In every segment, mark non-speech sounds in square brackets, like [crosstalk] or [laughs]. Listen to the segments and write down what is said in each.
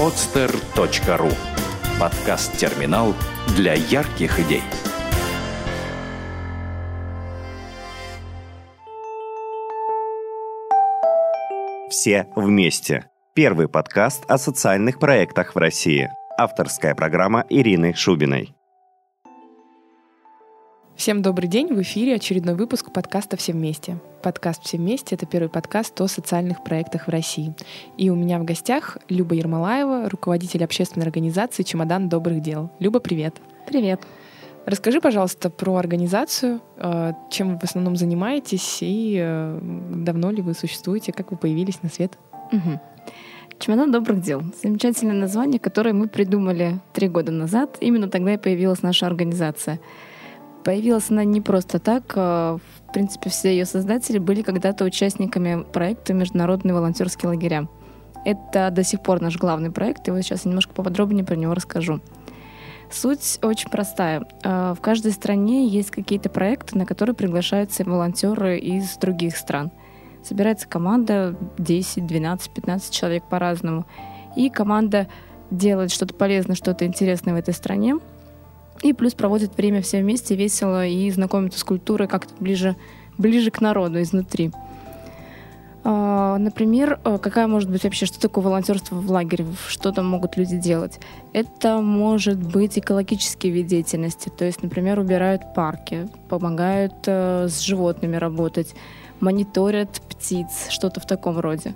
podster.ru Подкаст-терминал для ярких идей. Все вместе. Первый подкаст о социальных проектах в России. Авторская программа Ирины Шубиной. Всем добрый день! В эфире очередной выпуск подкаста «Все вместе». Подкаст «Все вместе» — это первый подкаст о социальных проектах в России. И у меня в гостях Люба Ермолаева, руководитель общественной организации «Чемодан добрых дел». Люба, привет! Привет! Расскажи, пожалуйста, про организацию, э, чем вы в основном занимаетесь и э, давно ли вы существуете, как вы появились на свет? Угу. «Чемодан добрых дел» — замечательное название, которое мы придумали три года назад. Именно тогда и появилась наша организация — Появилась она не просто так. А, в принципе, все ее создатели были когда-то участниками проекта «Международные волонтерские лагеря». Это до сих пор наш главный проект, и вот сейчас я немножко поподробнее про него расскажу. Суть очень простая. А, в каждой стране есть какие-то проекты, на которые приглашаются волонтеры из других стран. Собирается команда 10, 12, 15 человек по-разному. И команда делает что-то полезное, что-то интересное в этой стране, и плюс проводят время все вместе весело и знакомятся с культурой как-то ближе, ближе к народу изнутри. А, например, а, какая может быть вообще, что такое волонтерство в лагере, что там могут люди делать? Это может быть экологический вид деятельности, то есть, например, убирают парки, помогают э, с животными работать, мониторят птиц, что-то в таком роде.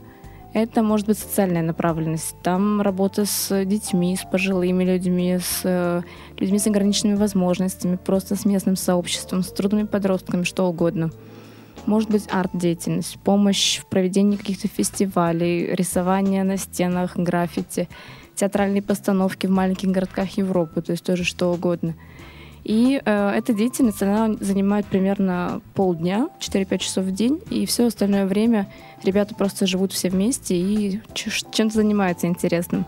Это может быть социальная направленность. Там работа с детьми, с пожилыми людьми, с э, людьми с ограниченными возможностями, просто с местным сообществом, с трудными подростками, что угодно. Может быть арт-деятельность, помощь в проведении каких-то фестивалей, рисование на стенах, граффити, театральные постановки в маленьких городках Европы, то есть тоже что угодно – и э, эта деятельность, она занимает примерно полдня, 4-5 часов в день, и все остальное время ребята просто живут все вместе и чем-то занимаются интересным.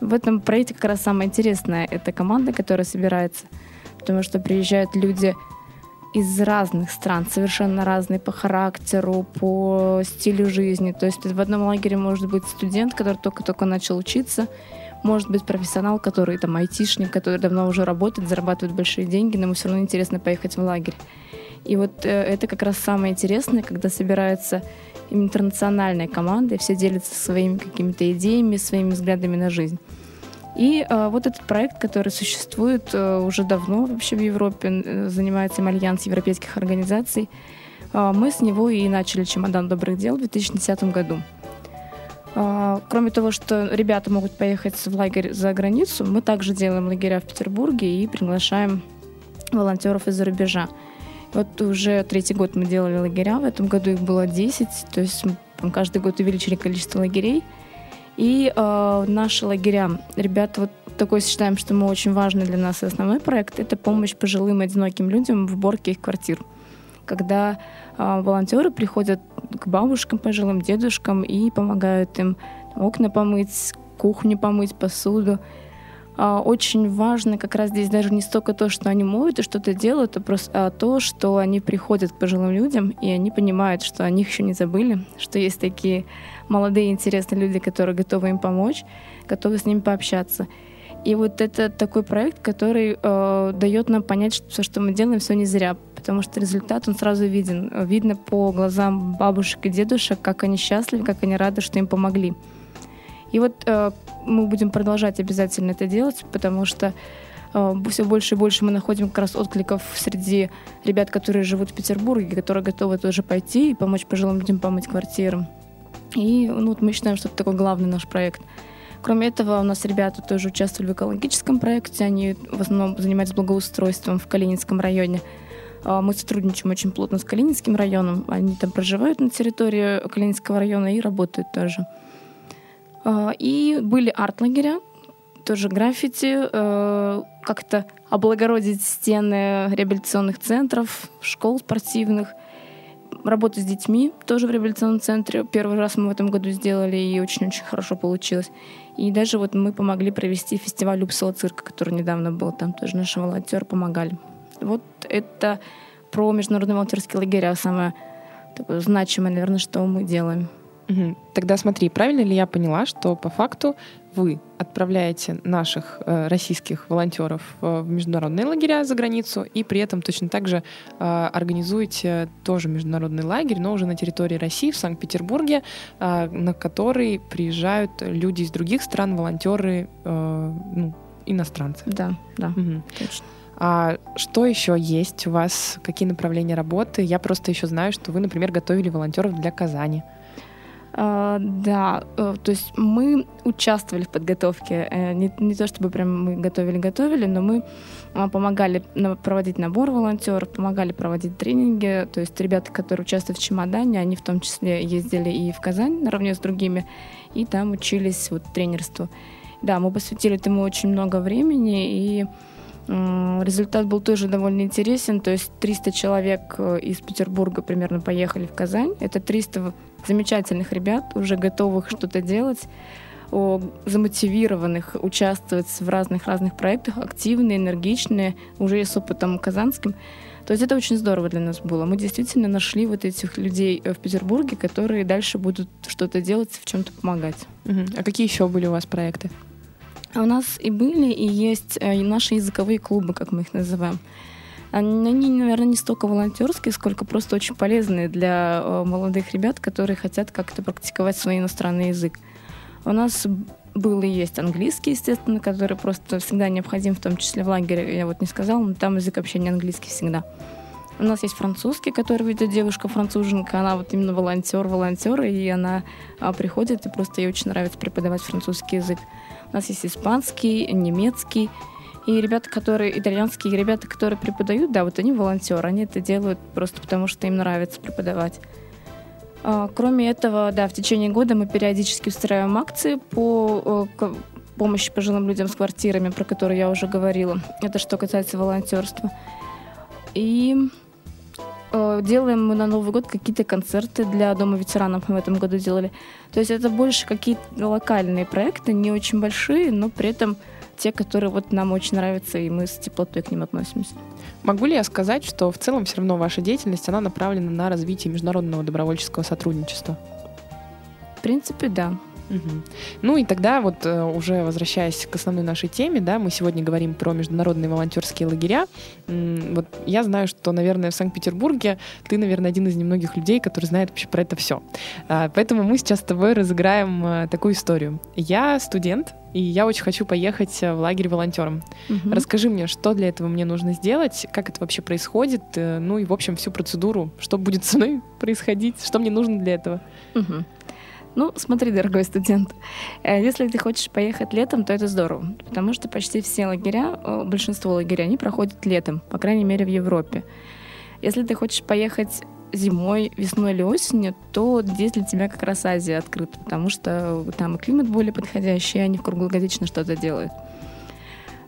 В этом проекте как раз самое интересное — это команда, которая собирается, потому что приезжают люди из разных стран, совершенно разные по характеру, по стилю жизни. То есть в одном лагере может быть студент, который только-только начал учиться, может быть профессионал, который там айтишник, который давно уже работает, зарабатывает большие деньги, но ему все равно интересно поехать в лагерь. И вот э, это как раз самое интересное, когда собирается интернациональная команда, и все делятся своими какими-то идеями, своими взглядами на жизнь. И э, вот этот проект, который существует э, уже давно вообще в Европе, э, занимается им Альянс европейских организаций, э, мы с него и начали «Чемодан добрых дел» в 2010 году. А, кроме того, что ребята могут поехать в лагерь за границу, мы также делаем лагеря в Петербурге и приглашаем волонтеров из-за рубежа. Вот уже третий год мы делали лагеря, в этом году их было 10, то есть мы каждый год увеличили количество лагерей. И э, наши лагеря, ребята, вот такой считаем, что мы очень важный для нас основной проект, это помощь пожилым одиноким людям в уборке их квартир. Когда э, волонтеры приходят к бабушкам, пожилым дедушкам и помогают им окна помыть, кухню помыть, посуду. А, очень важно как раз здесь даже не столько то, что они моют и что-то делают, а просто а то, что они приходят к пожилым людям, и они понимают, что о них еще не забыли, что есть такие молодые интересные люди, которые готовы им помочь, готовы с ними пообщаться. И вот это такой проект, который э, дает нам понять, что все, что мы делаем, все не зря, потому что результат, он сразу виден. Видно по глазам бабушек и дедушек, как они счастливы, как они рады, что им помогли. И вот э, мы будем продолжать обязательно это делать, потому что э, все больше и больше мы находим как раз откликов среди ребят, которые живут в Петербурге, которые готовы тоже пойти и помочь пожилым людям помыть квартиры. И ну, вот мы считаем, что это такой главный наш проект – Кроме этого, у нас ребята тоже участвовали в экологическом проекте. Они в основном занимаются благоустройством в Калининском районе. А, мы сотрудничаем очень плотно с Калининским районом. Они там проживают на территории Калининского района и работают тоже. А, и были арт-лагеря, тоже граффити, э, как-то облагородить стены реабилитационных центров, школ спортивных – работа с детьми тоже в реабилитационном центре. Первый раз мы в этом году сделали, и очень-очень хорошо получилось. И даже вот мы помогли провести фестиваль Упсала цирка, который недавно был. Там тоже наши волонтеры помогали. Вот это про международные волонтерские лагеря самое такое значимое, наверное, что мы делаем. Угу. Тогда смотри, правильно ли я поняла, что по факту вы отправляете наших э, российских волонтеров э, в международные лагеря за границу и при этом точно так же э, организуете тоже международный лагерь, но уже на территории России, в Санкт-Петербурге, э, на который приезжают люди из других стран, волонтеры, э, ну, иностранцы. Да, да, Мгм. точно. А что еще есть у вас? Какие направления работы? Я просто еще знаю, что вы, например, готовили волонтеров для Казани. А, да, э, то есть мы участвовали в подготовке. Э, Не, не то чтобы прям мы готовили-готовили, но мы помогали проводить набор волонтеров, помогали проводить тренинги. То есть ребята, которые участвуют в чемодане, они в том числе ездили и в Казань наравне с другими, и там учились вот тренерству. Да, мы посвятили этому очень много времени, и результат был тоже довольно интересен. То есть 300 человек э, из Петербурга примерно поехали в Казань. Это 300 замечательных ребят, уже готовых что-то делать, замотивированных участвовать в разных-разных проектах, активные, энергичные, уже с опытом казанским. То есть это очень здорово для нас было. Мы действительно нашли вот этих людей э, в Петербурге, которые дальше будут что-то делать, в чем-то помогать. Мгм. А какие еще были у вас проекты? А у нас и были, и есть э, наши языковые клубы, как мы их называем. Они, они, наверное, не столько волонтерские, сколько просто очень полезные для э, молодых ребят, которые хотят как-то практиковать свой иностранный язык. У нас был и есть английский, естественно, который просто всегда необходим, в том числе в лагере. Я вот не сказала, но там язык общения английский всегда. У нас есть французский, который ведет девушка-француженка. Она вот именно волонтер, волонтер, и она а, приходит, и просто ей очень нравится преподавать французский язык. У нас есть испанский, немецкий. И ребята, которые, итальянские ребята, которые преподают, да, вот они волонтеры, они это делают просто потому, что им нравится преподавать. А, Кроме этого, да, в течение года мы периодически устраиваем акции по э, помощи пожилым людям с квартирами, про которые я уже говорила. Это что касается волонтерства. И э, делаем мы на Новый год какие-то концерты для Дома ветеранов мы в этом году делали. То есть это больше какие-то локальные проекты, не очень большие, но при этом те, которые вот нам очень нравятся, и мы с теплотой к ним относимся. Могу ли я сказать, что в целом все равно ваша деятельность, она направлена на развитие международного добровольческого сотрудничества? В принципе, да. Мгм. Ну и тогда вот э, уже возвращаясь к основной нашей теме, да, мы сегодня говорим про международные волонтерские лагеря. Вот я знаю, что, наверное, в Санкт-Петербурге ты, наверное, один из немногих людей, который знает вообще про это все. Поэтому мы сейчас с тобой разыграем э, такую историю. Я студент, и я очень хочу поехать э, в лагерь волонтером. Мгм. Расскажи мне, что для этого мне нужно сделать, как это вообще происходит, ну и, в общем, всю процедуру, что будет со мной происходить, что мне нужно для этого. Мгм. Ну, смотри, дорогой студент, э, если ты хочешь поехать летом, то это здорово, потому что почти все лагеря, э, большинство лагерей, они проходят летом, по крайней мере в Европе. Если ты хочешь поехать зимой, весной или осенью, то здесь для тебя как раз Азия открыта, потому что там и климат более подходящий, и они круглогодично что-то делают.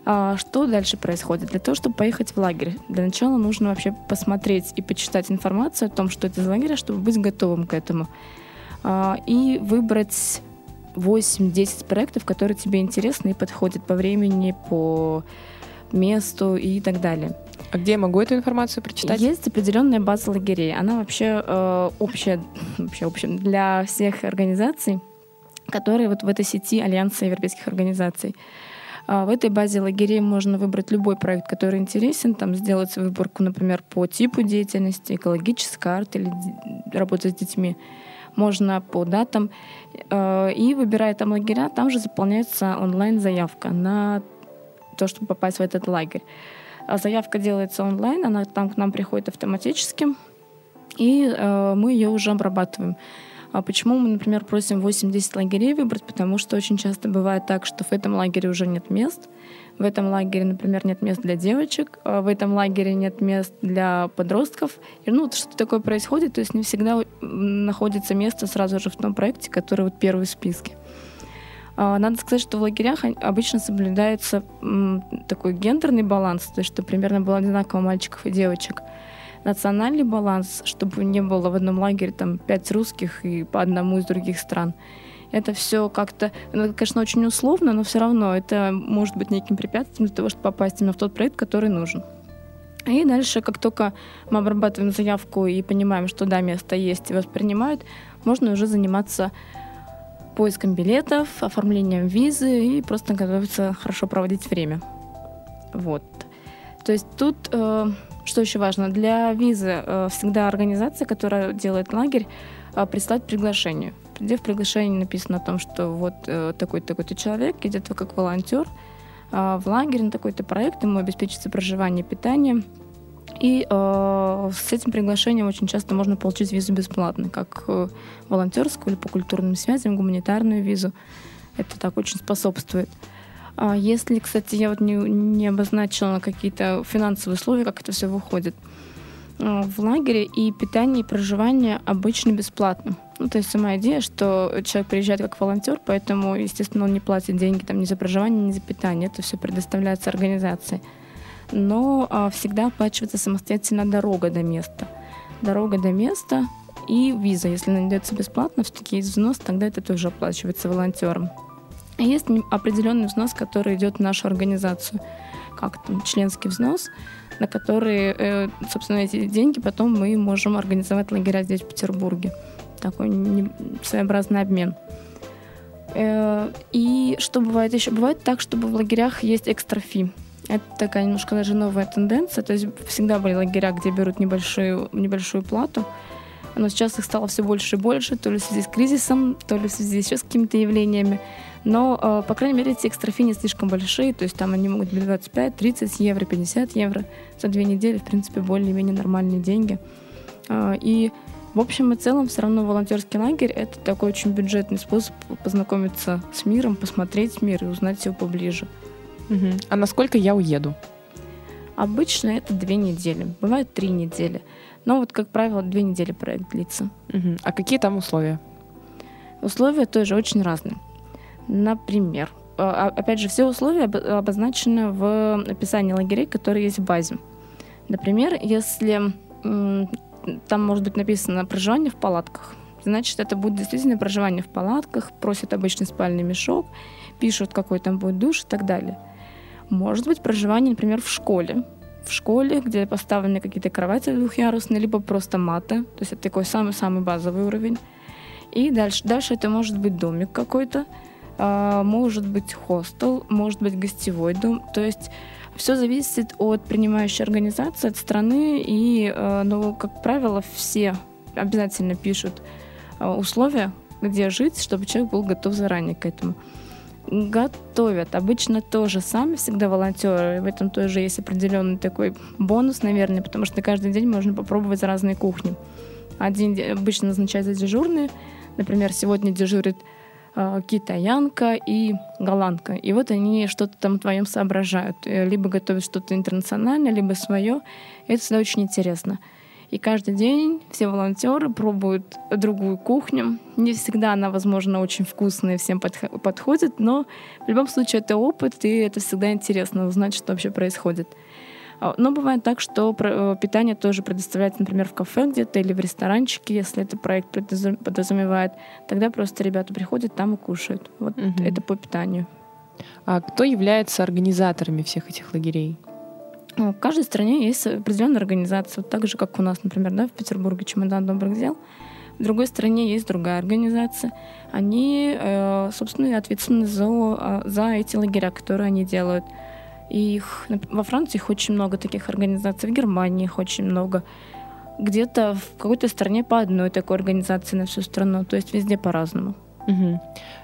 А что дальше происходит? Для того, чтобы поехать в лагерь, для начала нужно вообще посмотреть и почитать информацию о том, что это за лагерь, чтобы быть готовым к этому. А, И выбрать 8-10 проектов, которые тебе интересны и подходят по времени, по месту и так далее. А где я могу эту информацию прочитать? Есть определенная база лагерей. Она вообще э, общая, [laughs] вообще общая для всех организаций, которые вот в этой сети Альянса европейских организаций. А В этой базе лагерей можно выбрать любой проект, который интересен, там сделать выборку, например, по типу деятельности, экологическая арт или работа с детьми. Можно по датам. Э, И выбирая там лагеря, там же заполняется онлайн-заявка на то, чтобы попасть в этот лагерь. А Заявка делается онлайн, она там к нам приходит автоматически, и э, мы ее уже обрабатываем. А почему мы, например, просим 8-10 лагерей выбрать? Потому что очень часто бывает так, что в этом лагере уже нет мест. В этом лагере, например, нет мест для девочек, а в этом лагере нет мест для подростков. И, ну, что такое происходит, то есть не всегда находится место сразу же в том проекте, который вот первый в списке. А, Надо сказать, что в лагерях обычно соблюдается такой гендерный баланс, то есть что примерно было одинаково мальчиков и девочек. Национальный баланс, чтобы не было в одном лагере там пять русских и по одному из других стран. Это все как-то, ну, конечно, очень условно, но все равно это может быть неким препятствием для того, чтобы попасть именно в тот проект, который нужен. И дальше, как только мы обрабатываем заявку и понимаем, что да, место есть и воспринимают, можно уже заниматься поиском билетов, оформлением визы и просто готовиться хорошо проводить время. Вот. То есть тут, э, что еще важно, для визы э, всегда организация, которая делает лагерь, э, прислать приглашение, где в приглашении написано о том, что вот э, такой-то такой-то человек идет как волонтер э, в лагерь на такой-то проект, ему обеспечится проживание, питание. И э, с этим приглашением очень часто можно получить визу бесплатно, как э, волонтерскую или по культурным связям, гуманитарную визу. Это так очень способствует. А если, кстати, я вот не, не обозначила какие-то финансовые условия, как это все выходит. Э, в лагере и питание, и проживание обычно бесплатно. Ну, то есть сама идея, что человек приезжает как волонтер, поэтому, естественно, он не платит деньги там, ни за проживание, ни за питание. Это все предоставляется организации. Но а, всегда оплачивается самостоятельно дорога до места. Дорога до места и виза. Если найдется бесплатно, все-таки есть взнос, тогда это тоже оплачивается волонтером. Есть определенный взнос, который идет в нашу организацию, как там членский взнос, на который, э, собственно, эти деньги потом мы можем организовать лагеря здесь, в Петербурге такой своеобразный обмен. Э, и что бывает еще? Бывает так, чтобы в лагерях есть экстра фи. Это такая немножко даже новая тенденция. То есть всегда были лагеря, где берут небольшую, небольшую плату. Но сейчас их стало все больше и больше, то ли в связи с кризисом, то ли в связи еще с какими-то явлениями. Но, э, по крайней мере, эти экстрафи не слишком большие, то есть там они могут быть 25, 30 евро, 50 евро за две недели, в принципе, более-менее нормальные деньги. Э, и в общем и целом, все равно волонтерский лагерь — это такой очень бюджетный способ познакомиться с миром, посмотреть мир и узнать его поближе. Угу. А насколько я уеду? Обычно это две недели, бывает три недели. Но вот, как правило, две недели проект длится. Угу. А какие там условия? Условия тоже очень разные. Например, а, а, опять же, все условия обозначены в описании лагерей, которые есть в базе. Например, если там может быть написано проживание в палатках. Значит, это будет действительно проживание в палатках, просят обычный спальный мешок, пишут, какой там будет душ и так далее. Может быть проживание, например, в школе. В школе, где поставлены какие-то кровати двухъярусные, либо просто мата. То есть это такой самый-самый базовый уровень. И дальше, дальше это может быть домик какой-то, может быть хостел, может быть гостевой дом. То есть все зависит от принимающей организации, от страны, и, э, ну, как правило, все обязательно пишут э, условия, где жить, чтобы человек был готов заранее к этому. Готовят обычно тоже сами, всегда волонтеры. В этом тоже есть определенный такой бонус, наверное, потому что каждый день можно попробовать разные кухни. Один обычно назначается дежурный. Например, сегодня дежурит китаянка и голландка. И вот они что-то там вдвоем соображают. Э, либо готовят что-то интернациональное, либо свое. Это всегда очень интересно. И каждый день все волонтеры пробуют другую кухню. Не всегда она, возможно, очень вкусная и всем подходит, но в любом случае это опыт, и это всегда интересно узнать, что вообще происходит. А, но бывает так, что э, питание тоже предоставляется, например, в кафе где-то или в ресторанчике, если это проект подразумевает. Тогда просто ребята приходят там и кушают. Вот угу. это по питанию. А кто является организаторами всех этих лагерей? Ну, в каждой стране есть определенная организация. Вот так же, как у нас, например, да, в Петербурге чемодан добрых дел. В другой стране есть другая организация. Они, э, собственно, ответственны за, а, за эти лагеря, которые они делают. Их, во Франции их очень много таких организаций, в Германии их очень много. Где-то в какой-то стране по одной такой организации на всю страну, то есть везде по-разному. Угу.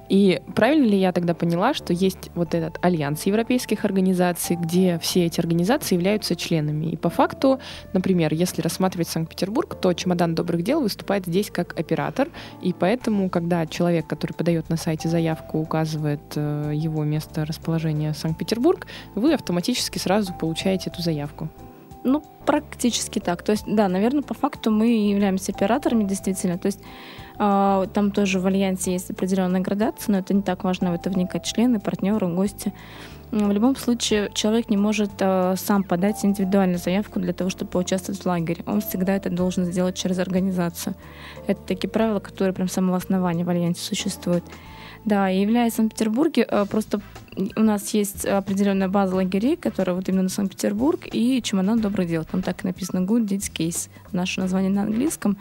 И правильно ли я тогда поняла, что есть вот этот альянс европейских организаций, где все эти организации являются членами? И по факту, например, если рассматривать Санкт-Петербург, то чемодан добрых дел выступает здесь как оператор, и поэтому, когда человек, который подает на сайте заявку, указывает э, его место расположения Санкт-Петербург, вы автоматически сразу получаете эту заявку. Ну, практически так. То есть, да, наверное, по факту мы являемся операторами, действительно. То есть там тоже в Альянсе есть определенная градация, но это не так важно в это вникать. Члены, партнеры, гости. В любом случае, человек не может э, сам подать индивидуальную заявку для того, чтобы поучаствовать в лагере. Он всегда это должен сделать через организацию. Это такие правила, которые прям с самого основания в Альянсе существуют. Да, и являясь в Санкт-Петербурге, э, просто у нас есть определенная база лагерей, которая вот именно Санкт-Петербург, и чемодан добрых дел. Там так и написано Good Deeds Case, наше название на английском,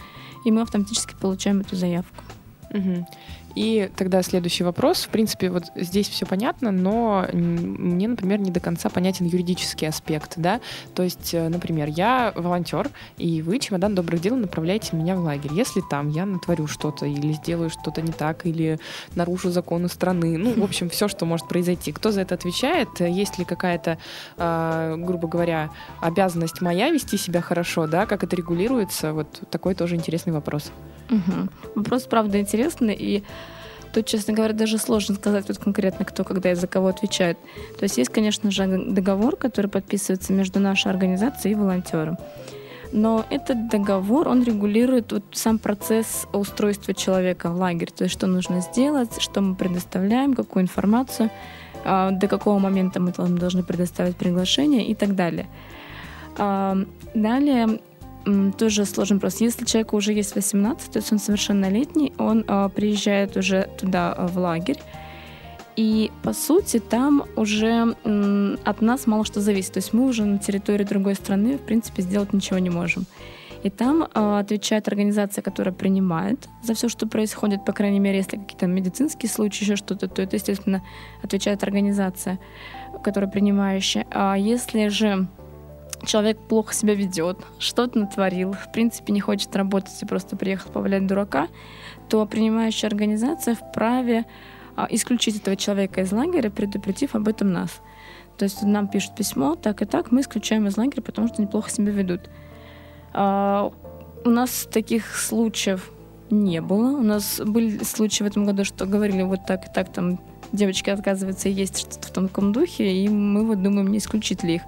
и мы автоматически получаем эту заявку. Угу. И тогда следующий вопрос. В принципе, вот здесь все понятно, но мне, например, не до конца понятен юридический аспект, да. То есть, э, например, я волонтер, и вы, чемодан добрых дел, направляете меня в лагерь. Если там я натворю что-то или сделаю что-то не так, или нарушу законы страны, ну, в общем, все, что может произойти. Кто за это отвечает? Есть ли какая-то, э, грубо говоря, обязанность моя вести себя хорошо, да? Как это регулируется? Вот такой тоже интересный вопрос. Угу. Вопрос, правда, интересный. И Тут, честно говоря, даже сложно сказать вот конкретно, кто когда и за кого отвечает. То есть есть, конечно же, договор, который подписывается между нашей организацией и волонтером. Но этот договор, он регулирует вот сам процесс устройства человека в лагерь. То есть что нужно сделать, что мы предоставляем, какую информацию, а, до какого момента мы должны предоставить приглашение и так далее. А, далее тоже сложный вопрос. Если человеку уже есть 18, то есть он совершеннолетний, он э, приезжает уже туда, э, в лагерь, и, по сути, там уже э, от нас мало что зависит. То есть мы уже на территории другой страны, в принципе, сделать ничего не можем. И там э, отвечает организация, которая принимает за все, что происходит, по крайней мере, если какие-то медицинские случаи, еще что-то, то это, естественно, отвечает организация, которая принимающая. А если же человек плохо себя ведет, что-то натворил, в принципе, не хочет работать и просто приехал повалять дурака, то принимающая организация вправе а, исключить этого человека из лагеря, предупредив об этом нас. То есть нам пишут письмо, так и так, мы исключаем из лагеря, потому что неплохо себя ведут. А, у нас таких случаев не было. У нас были случаи в этом году, что говорили вот так и так, там девочки отказываются есть что-то в таком духе, и мы вот думаем, не исключить ли их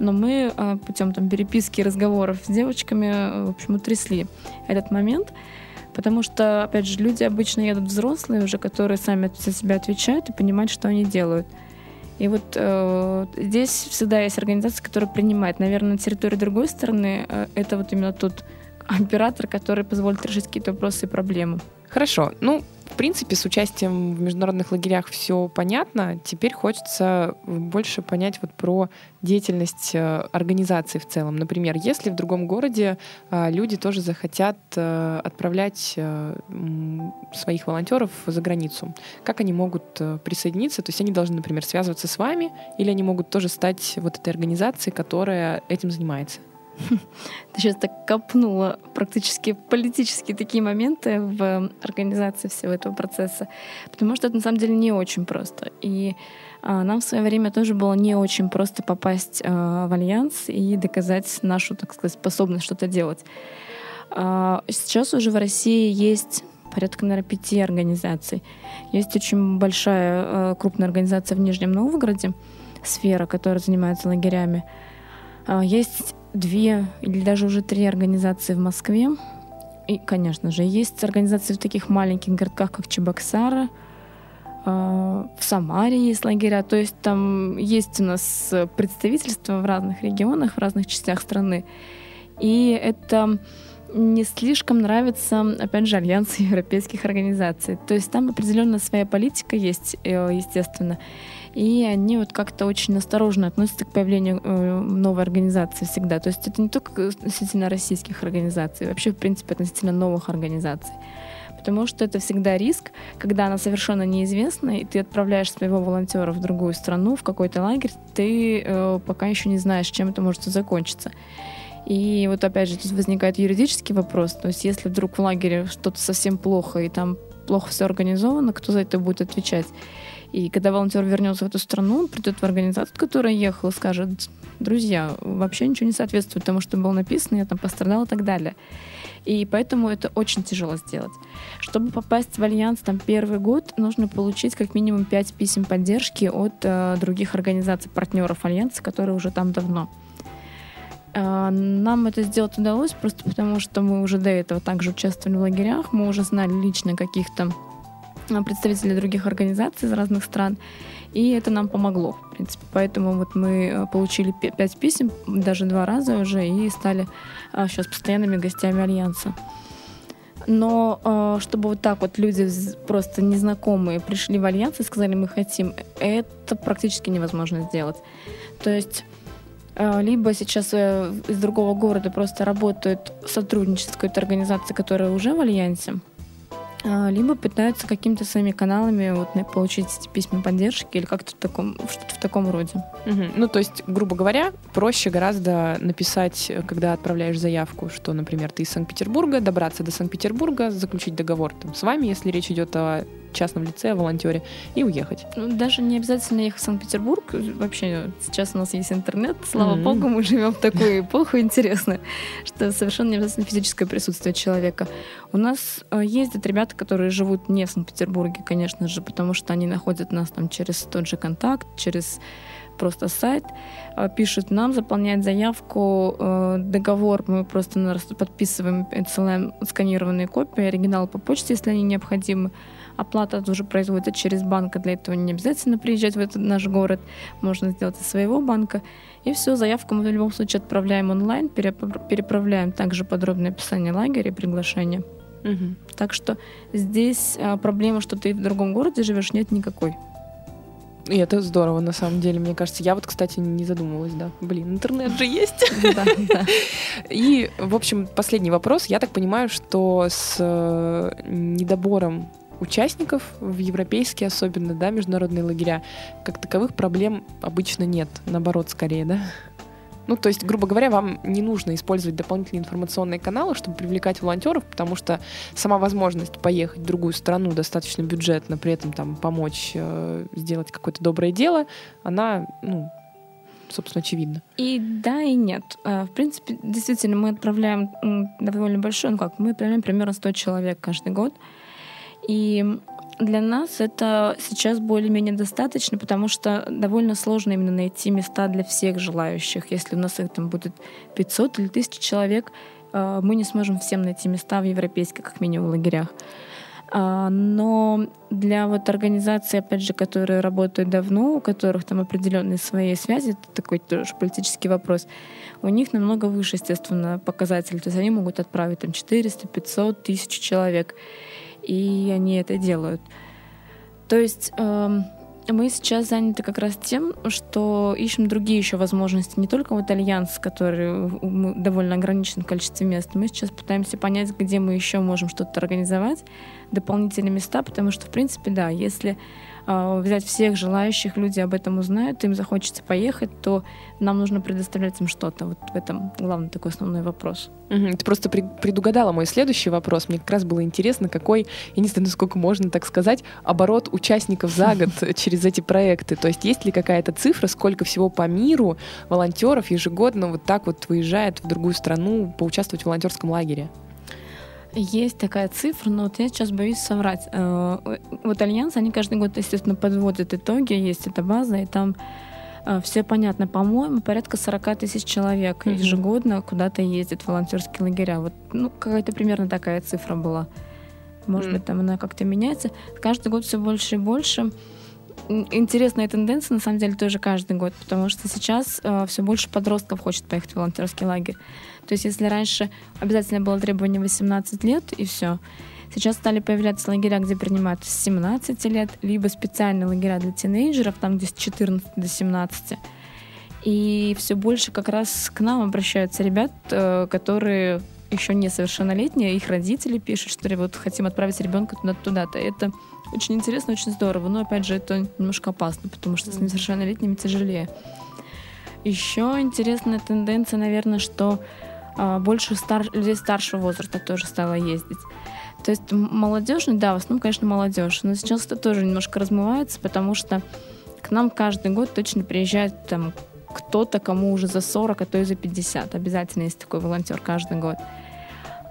но мы а, путем там, переписки и разговоров с девочками, в общем, утрясли этот момент. Потому что, опять же, люди обычно едут взрослые уже, которые сами за себя отвечают и понимают, что они делают. И вот э, здесь всегда есть организация, которая принимает. Наверное, на территории другой стороны э, это вот именно тот [laughs] оператор, который позволит решить какие-то вопросы и проблемы. Хорошо. Ну, в принципе, с участием в международных лагерях все понятно. Теперь хочется больше понять вот про деятельность э, организации в целом. Например, если в другом городе э, люди тоже захотят э, отправлять своих волонтеров за границу, как они могут присоединиться? То есть они должны, например, связываться с вами, или они могут тоже стать вот этой организацией, которая этим занимается? Ты сейчас так копнула практически политические такие моменты в организации всего этого процесса, потому что это на самом деле не очень просто. И а, нам в свое время тоже было не очень просто попасть а, в альянс и доказать нашу, так сказать, способность что-то делать. А, сейчас уже в России есть порядка, наверное, пяти организаций. Есть очень большая а, крупная организация в Нижнем Новгороде, сфера, которая занимается лагерями. А, есть две или даже уже три организации в Москве. И, конечно же, есть организации в таких маленьких городках, как Чебоксары, а, в Самаре есть лагеря, то есть там есть у нас представительства в разных регионах, в разных частях страны. И это не слишком нравится, опять же, альянсы [laughs] европейских организаций. То есть там определенно своя политика есть, э, естественно и они вот как-то очень осторожно относятся к появлению э, новой организации всегда. То есть это не только относительно российских организаций, вообще, в принципе, относительно новых организаций. Потому что это всегда риск, когда она совершенно неизвестна, и ты отправляешь своего волонтера в другую страну, в какой-то лагерь, ты э, пока еще не знаешь, чем это может закончиться. И вот опять же тут возникает юридический вопрос. То есть если вдруг в лагере что-то совсем плохо, и там плохо все организовано, кто за это будет отвечать? И когда волонтер вернется в эту страну, он придет в организацию, которая ехал, и скажет, друзья, вообще ничего не соответствует тому, что было написано, я там пострадал и так далее. И поэтому это очень тяжело сделать. Чтобы попасть в Альянс там первый год, нужно получить как минимум 5 писем поддержки от э, других организаций, партнеров Альянса, которые уже там давно. Э, нам это сделать удалось просто потому, что мы уже до этого также участвовали в лагерях, мы уже знали лично каких-то представители других организаций из разных стран. И это нам помогло, в принципе. Поэтому вот мы э, получили пять писем, даже два раза уже, и стали сейчас э, постоянными гостями Альянса. Но э, чтобы вот так вот люди просто незнакомые пришли в альянс и сказали, мы хотим, это практически невозможно сделать. То есть э, либо сейчас э, из другого города просто работают сотрудничество с какой-то организацией, которая уже в альянсе, либо пытаются какими-то своими каналами вот, получить эти письма поддержки или как-то в таком, что-то в таком роде. Угу. Ну, то есть, грубо говоря, проще гораздо написать, когда отправляешь заявку, что, например, ты из Санкт-Петербурга, добраться до Санкт-Петербурга, заключить договор там, с вами, если речь идет о частном лице, волонтере, и уехать. Ну, даже не обязательно ехать в Санкт-Петербург. Вообще, сейчас у нас есть интернет, слава mm-hmm. богу, мы живем в такую эпоху интересно, что совершенно не обязательно физическое присутствие человека. У нас э, ездят ребята, которые живут не в Санкт-Петербурге, конечно же, потому что они находят нас там через тот же контакт, через просто сайт, э, пишут нам, заполняют заявку, э, договор мы просто подписываем, отсылаем сканированные копии, оригинал по почте, если они необходимы. Оплата тоже производится через банк, для этого не обязательно приезжать в этот наш город, можно сделать из своего банка. И все, заявку мы в любом случае отправляем онлайн, переправляем также подробное описание лагеря и приглашение. Угу. Так что здесь а, проблема, что ты в другом городе живешь, нет никакой. И это здорово, на самом деле, мне кажется. Я вот, кстати, не задумывалась, да. Блин, интернет же есть. [laughs] Да, да. И, в общем, последний вопрос. Я так понимаю, что с э, недобором участников в европейские особенно, да, международные лагеря, как таковых проблем обычно нет. Наоборот, скорее, да? Ну, то есть, грубо говоря, вам не нужно использовать дополнительные информационные каналы, чтобы привлекать волонтеров, потому что сама возможность поехать в другую страну достаточно бюджетно, при этом там помочь э, сделать какое-то доброе дело, она, ну, собственно, очевидно. И да, и нет. Э, в принципе, действительно, мы отправляем довольно большой, ну как, мы отправляем примерно 100 человек каждый год. И для нас это сейчас более-менее достаточно, потому что довольно сложно именно найти места для всех желающих. Если у нас их там будет 500 или 1000 человек, э, мы не сможем всем найти места в европейских, как минимум, лагерях. А, но для вот организаций, опять же, которые работают давно, у которых там определенные свои связи, это такой тоже политический вопрос, у них намного выше, естественно, показатели. То есть они могут отправить там 400, 500, тысяч человек и они это делают. То есть э, мы сейчас заняты как раз тем, что ищем другие еще возможности, не только вот альянс, который довольно ограничен в количестве мест, мы сейчас пытаемся понять, где мы еще можем что-то организовать, дополнительные места, потому что, в принципе, да, если э, взять всех желающих, люди об этом узнают, им захочется поехать, то нам нужно предоставлять им что-то. Вот в этом главный такой основной вопрос. Угу. Ты просто предугадала мой следующий вопрос. Мне как раз было интересно, какой, я не знаю, насколько можно так сказать, оборот участников за год [laughs] через эти проекты. То есть есть ли какая-то цифра, сколько всего по миру волонтеров ежегодно вот так вот выезжает в другую страну поучаствовать в волонтерском лагере? Есть такая цифра, но вот я сейчас боюсь соврать. Э, вот Альянс, они каждый год, естественно, подводят итоги, есть эта база, и там э, все понятно. По-моему, порядка 40 тысяч человек mm-hmm. ежегодно куда-то ездят в волонтерские лагеря. Вот, ну, какая-то примерно такая цифра была. Может mm-hmm. быть, там она как-то меняется. Каждый год все больше и больше. Интересная тенденция, на самом деле, тоже каждый год, потому что сейчас э, все больше подростков хочет поехать в волонтерский лагерь. То есть если раньше обязательно было требование 18 лет и все, сейчас стали появляться лагеря, где принимают с 17 лет, либо специальные лагеря для тинейджеров, там где с 14 до 17. И все больше как раз к нам обращаются ребят, э, которые еще несовершеннолетние, их родители пишут, что вот хотим отправить ребенка туда-туда-то. Это очень интересно, очень здорово, но опять же это немножко опасно, потому что с несовершеннолетними тяжелее. Еще интересная тенденция, наверное, что больше стар... людей старшего возраста тоже стало ездить. То есть молодежь, ну да, в основном, конечно, молодежь, но сейчас это тоже немножко размывается, потому что к нам каждый год точно приезжает там кто-то, кому уже за 40, а то и за 50. Обязательно есть такой волонтер каждый год.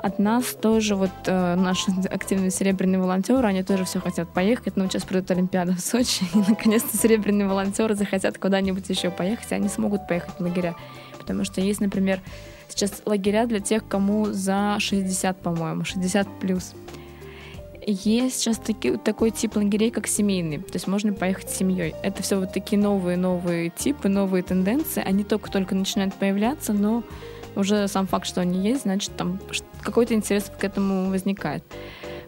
От нас тоже вот э, наши [laughs] активные серебряные волонтеры, они тоже все хотят поехать, но сейчас придут Олимпиада в Сочи, [laughs] и наконец-то серебряные волонтеры захотят куда-нибудь еще поехать, и они смогут поехать в лагеря. Потому что есть, например, сейчас лагеря для тех, кому за 60, по-моему, 60 плюс. Есть сейчас таки, такой тип лагерей, как семейный. То есть можно поехать с семьей. Это все вот такие новые-новые типы, новые тенденции. Они только-только начинают появляться, но уже сам факт, что они есть, значит, там какой-то интерес к этому возникает.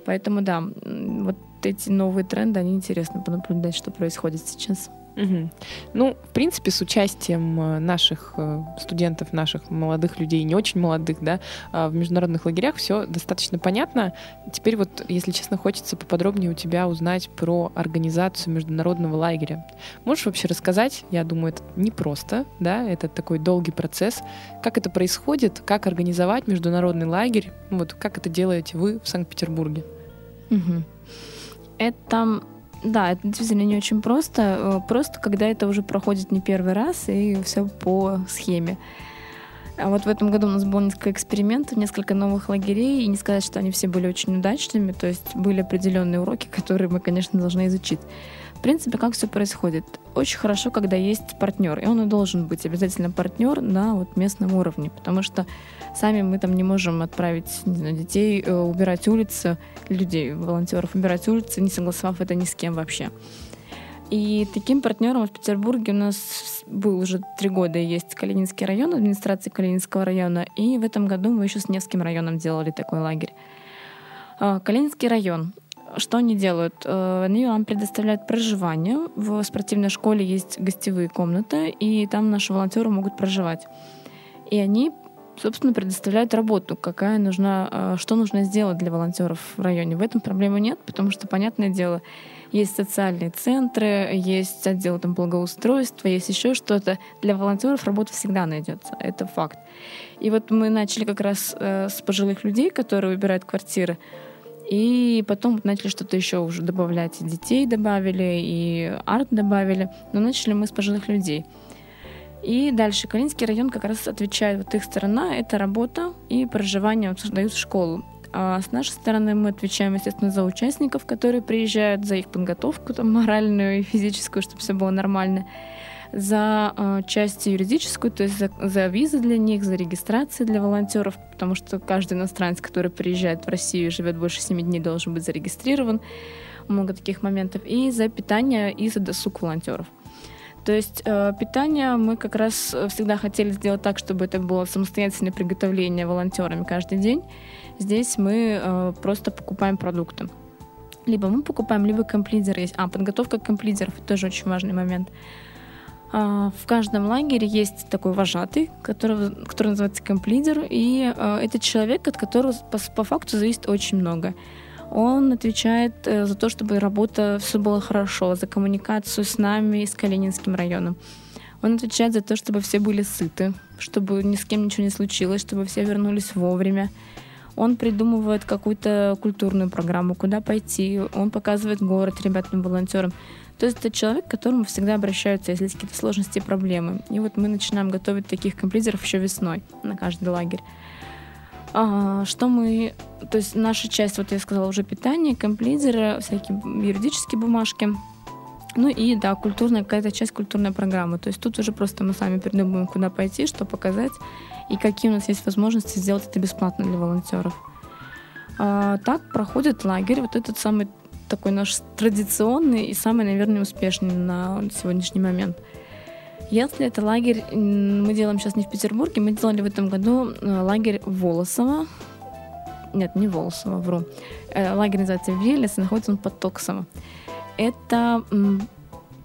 Поэтому, да, вот эти новые тренды, они интересны понаблюдать, что происходит сейчас. Угу. Ну, в принципе, с участием э, наших э, студентов, наших молодых людей, не очень молодых, да, а, в международных лагерях все достаточно понятно. Теперь вот, если честно, хочется поподробнее у тебя узнать про организацию международного лагеря. Можешь вообще рассказать? Я думаю, это непросто, да, это такой долгий процесс. Как это происходит? Как организовать международный лагерь? Вот как это делаете вы в Санкт-Петербурге? Угу. Это да, это действительно не очень просто. Э, просто когда это уже проходит не первый раз и все по схеме. А вот в этом году у нас было несколько экспериментов, несколько новых лагерей, и не сказать, что они все были очень удачными, то есть были определенные уроки, [laughs] которые мы, конечно, должны изучить. В принципе, как все происходит? Очень хорошо, когда есть партнер, и он и должен быть обязательно партнер на вот местном уровне, потому что сами мы там не можем отправить не знаю, детей э, убирать улицы, людей, волонтеров убирать улицы, не согласовав это ни с кем вообще. И таким партнером в Петербурге у нас был уже три года есть Калининский район, администрация Калининского района, и в этом году мы еще с Невским районом делали такой лагерь. А, Калининский район что они делают? Э, они вам предоставляют проживание. В спортивной школе есть гостевые комнаты, и там наши волонтеры могут проживать. И они, собственно, предоставляют работу, какая нужна, э, что нужно сделать для волонтеров в районе. В этом проблемы нет, потому что, понятное дело, есть социальные центры, есть отдел там, благоустройства, есть еще что-то. Для волонтеров работа всегда найдется, это факт. И вот мы начали как раз э, с пожилых людей, которые выбирают квартиры. И потом начали что-то еще уже добавлять. И детей добавили, и арт добавили. Но начали мы с пожилых людей. И дальше Калининский район как раз отвечает, вот их сторона — это работа и проживание, вот создают школу. А с нашей стороны мы отвечаем, естественно, за участников, которые приезжают, за их подготовку там, моральную и физическую, чтобы все было нормально за э, часть юридическую, то есть за, за визы для них, за регистрации для волонтеров, потому что каждый иностранец, который приезжает в Россию и живет больше 7 дней, должен быть зарегистрирован. Много таких моментов. И за питание, и за досуг волонтеров. То есть э, питание мы как раз всегда хотели сделать так, чтобы это было самостоятельное приготовление волонтерами каждый день. Здесь мы э, просто покупаем продукты. Либо мы покупаем, либо комплидер есть. А, подготовка комплидеров — тоже очень важный момент. А, в каждом лагере есть такой вожатый, который, который называется комплидер, и э, это человек, от которого по, по факту зависит очень много. Он отвечает э, за то, чтобы работа все было хорошо, за коммуникацию с нами и с Калининским районом. Он отвечает за то, чтобы все были сыты, чтобы ни с кем ничего не случилось, чтобы все вернулись вовремя. Он придумывает какую-то культурную программу, куда пойти. Он показывает город ребятам, волонтерам. То есть это человек, к которому всегда обращаются, если есть какие-то сложности и проблемы. И вот мы начинаем готовить таких комплизеров еще весной на каждый лагерь. А, что мы... То есть наша часть, вот я сказала, уже питание, комплизеры, всякие юридические бумажки. Ну и, да, культурная какая-то часть культурной программы. То есть тут уже просто мы сами придумываем, куда пойти, что показать, и какие у нас есть возможности сделать это бесплатно для волонтеров. А, так проходит лагерь, вот этот самый такой наш традиционный и самый, наверное, успешный на сегодняшний момент. Если это лагерь, мы делаем сейчас не в Петербурге, мы делали в этом году э, лагерь Волосово. Нет, не Волосово, вру. Э, лагерь называется Велес, находится он под Токсово. Это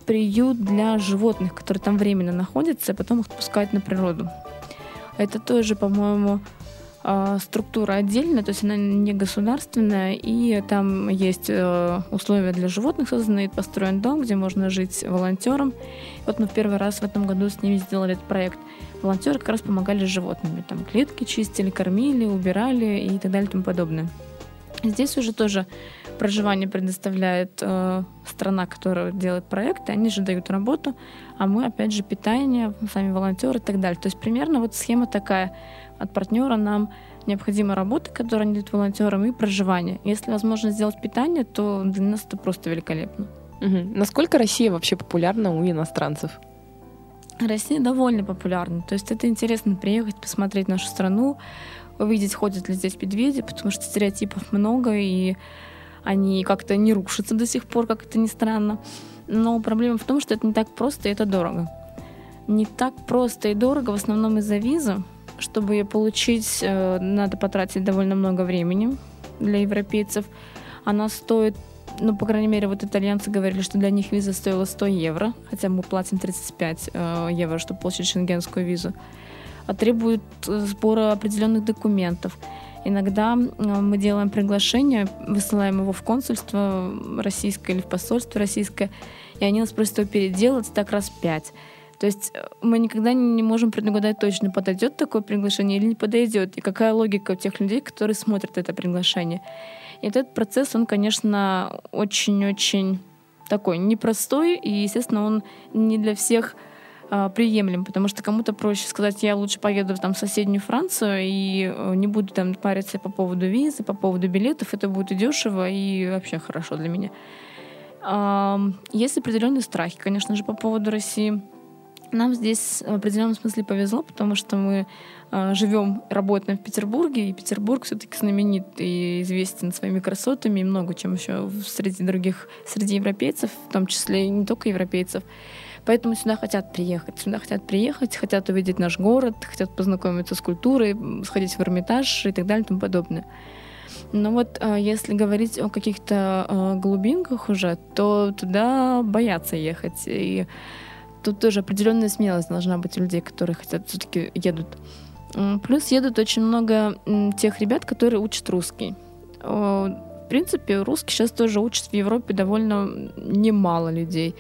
приют для животных, которые там временно находятся, и потом их отпускают на природу. Это тоже, по-моему, а, структура отдельная, то есть она не государственная, и там есть э, условия для животных созданы, построен дом, где можно жить волонтером. Вот мы в первый раз в этом году с ними сделали этот проект. Волонтеры как раз помогали с животными, там клетки чистили, кормили, убирали и так далее и тому подобное. Здесь уже тоже проживание предоставляет э, страна, которая делает проекты, они же дают работу, а мы опять же питание, сами волонтеры и так далее. То есть примерно вот схема такая от партнера нам необходима работа, которую они дают волонтерам, и проживание. Если возможно сделать питание, то для нас это просто великолепно. Угу. Насколько Россия вообще популярна у иностранцев? Россия довольно популярна. То есть это интересно приехать, посмотреть нашу страну, увидеть, ходят ли здесь медведи, потому что стереотипов много, и они как-то не рушатся до сих пор, как это ни странно. Но проблема в том, что это не так просто и это дорого. Не так просто и дорого, в основном из-за визы, Чтобы ее получить, э, надо потратить довольно много времени для европейцев. Она стоит ну, по крайней мере, вот итальянцы говорили, что для них виза стоила 100 евро, хотя мы платим 35 э, евро, чтобы получить шенгенскую визу. А требует э, сбора определенных документов. Иногда мы делаем приглашение, высылаем его в консульство российское или в посольство российское, и они нас просят его переделать так раз пять. То есть э, мы никогда не можем предугадать точно, подойдет такое приглашение или не подойдет, и какая логика у тех людей, которые смотрят это приглашение. И этот процесс, он, конечно, очень-очень такой непростой, и, естественно, он не для всех э, приемлем, потому что кому-то проще сказать, я лучше поеду там, в соседнюю Францию и э, не буду там париться по поводу визы, по поводу билетов, это будет и дешево, и вообще хорошо для меня. Есть определенные страхи, конечно же, по поводу России. Нам здесь в определенном смысле повезло, потому что мы э, живем, работаем в Петербурге, и Петербург все-таки знаменит и известен своими красотами и много чем еще среди других, среди европейцев, в том числе и не только европейцев. Поэтому сюда хотят приехать. Сюда хотят приехать, хотят увидеть наш город, хотят познакомиться с культурой, сходить в Эрмитаж и так далее и тому подобное. Но вот э, если говорить о каких-то э, глубинках уже, то туда боятся ехать. И тут тоже определенная смелость должна быть у людей, которые хотят все-таки едут. Плюс едут очень много тех ребят, которые учат русский. В принципе, русский сейчас тоже учат в Европе довольно немало людей.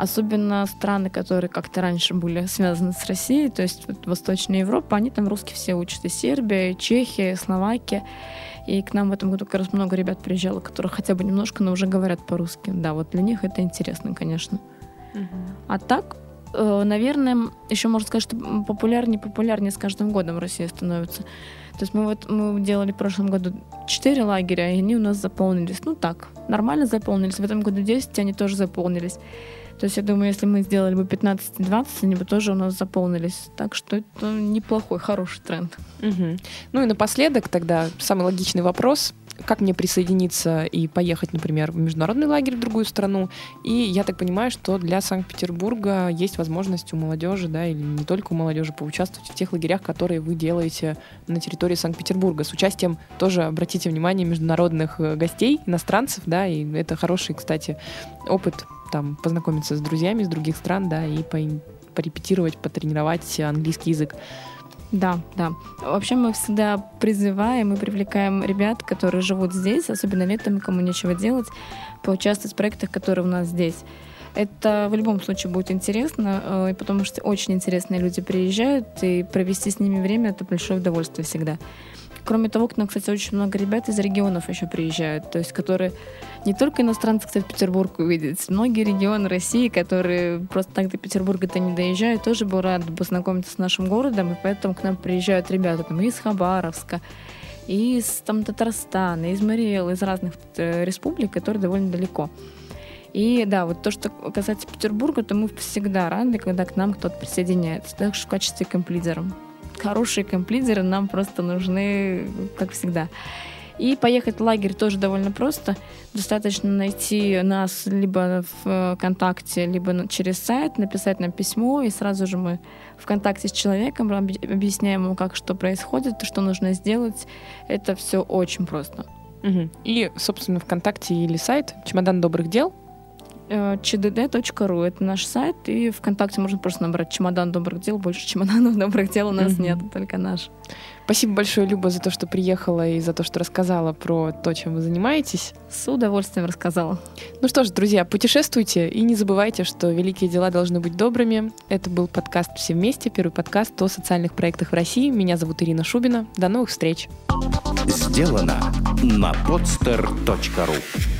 Особенно страны, которые как-то раньше были связаны с Россией, то есть вот Восточная Европа, они там русский все учат. И Сербия, и Чехия, и Словакия. И к нам в этом году как раз много ребят приезжало, которые хотя бы немножко, но уже говорят по-русски. Да, вот для них это интересно, конечно. А так, э, наверное, еще можно сказать, что популярнее популярнее с каждым годом Россия становится. То есть мы вот мы делали в прошлом году 4 лагеря, и они у нас заполнились. Ну так, нормально заполнились. В этом году 10 они тоже заполнились. То есть я думаю, если мы сделали бы 15-20, они бы тоже у нас заполнились. Так что это неплохой, хороший тренд. Угу. Ну и напоследок тогда самый логичный вопрос как мне присоединиться и поехать, например, в международный лагерь в другую страну. И я так понимаю, что для Санкт-Петербурга есть возможность у молодежи, да, или не только у молодежи, поучаствовать в тех лагерях, которые вы делаете на территории Санкт-Петербурга, с участием тоже, обратите внимание, международных э, гостей, иностранцев, да, и это хороший, кстати, опыт там познакомиться с друзьями из других стран, да, и по порепетировать, потренировать английский язык. Да, да. Вообще мы всегда призываем и привлекаем ребят, которые живут здесь, особенно летом, кому нечего делать, поучаствовать в проектах, которые у нас здесь. Это в любом случае будет интересно, э, потому что очень интересные люди приезжают, и провести с ними время — это большое удовольствие всегда. Кроме того, к нам, кстати, очень много ребят из регионов еще приезжают, то есть которые не только иностранцы хотят Петербург увидеть, многие регионы России, которые просто так до Петербурга-то не доезжают, тоже бы рады познакомиться с нашим городом, и поэтому к нам приезжают ребята там, из Хабаровска, из там, Татарстана, из Мариэл, из разных э, республик, которые довольно далеко. И да, вот то, что касается Петербурга, то мы всегда рады, когда к нам кто-то присоединяется, также в качестве комплидера хорошие комплидеры нам просто нужны, как всегда. И поехать в лагерь тоже довольно просто. Достаточно найти нас либо в ВКонтакте, либо через сайт, написать нам письмо, и сразу же мы в контакте с человеком объясняем ему, как что происходит, что нужно сделать. Это все очень просто. Угу. И, собственно, ВКонтакте или сайт «Чемодан добрых дел» chdd.ru. Это наш сайт. И ВКонтакте можно просто набрать «Чемодан добрых дел». Больше чемоданов добрых дел у нас mm-hmm. нет, только наш. Спасибо большое, Люба, за то, что приехала и за то, что рассказала про то, чем вы занимаетесь. С удовольствием рассказала. Ну что ж, друзья, путешествуйте и не забывайте, что великие дела должны быть добрыми. Это был подкаст «Все вместе», первый подкаст о социальных проектах в России. Меня зовут Ирина Шубина. До новых встреч. Сделано на podster.ru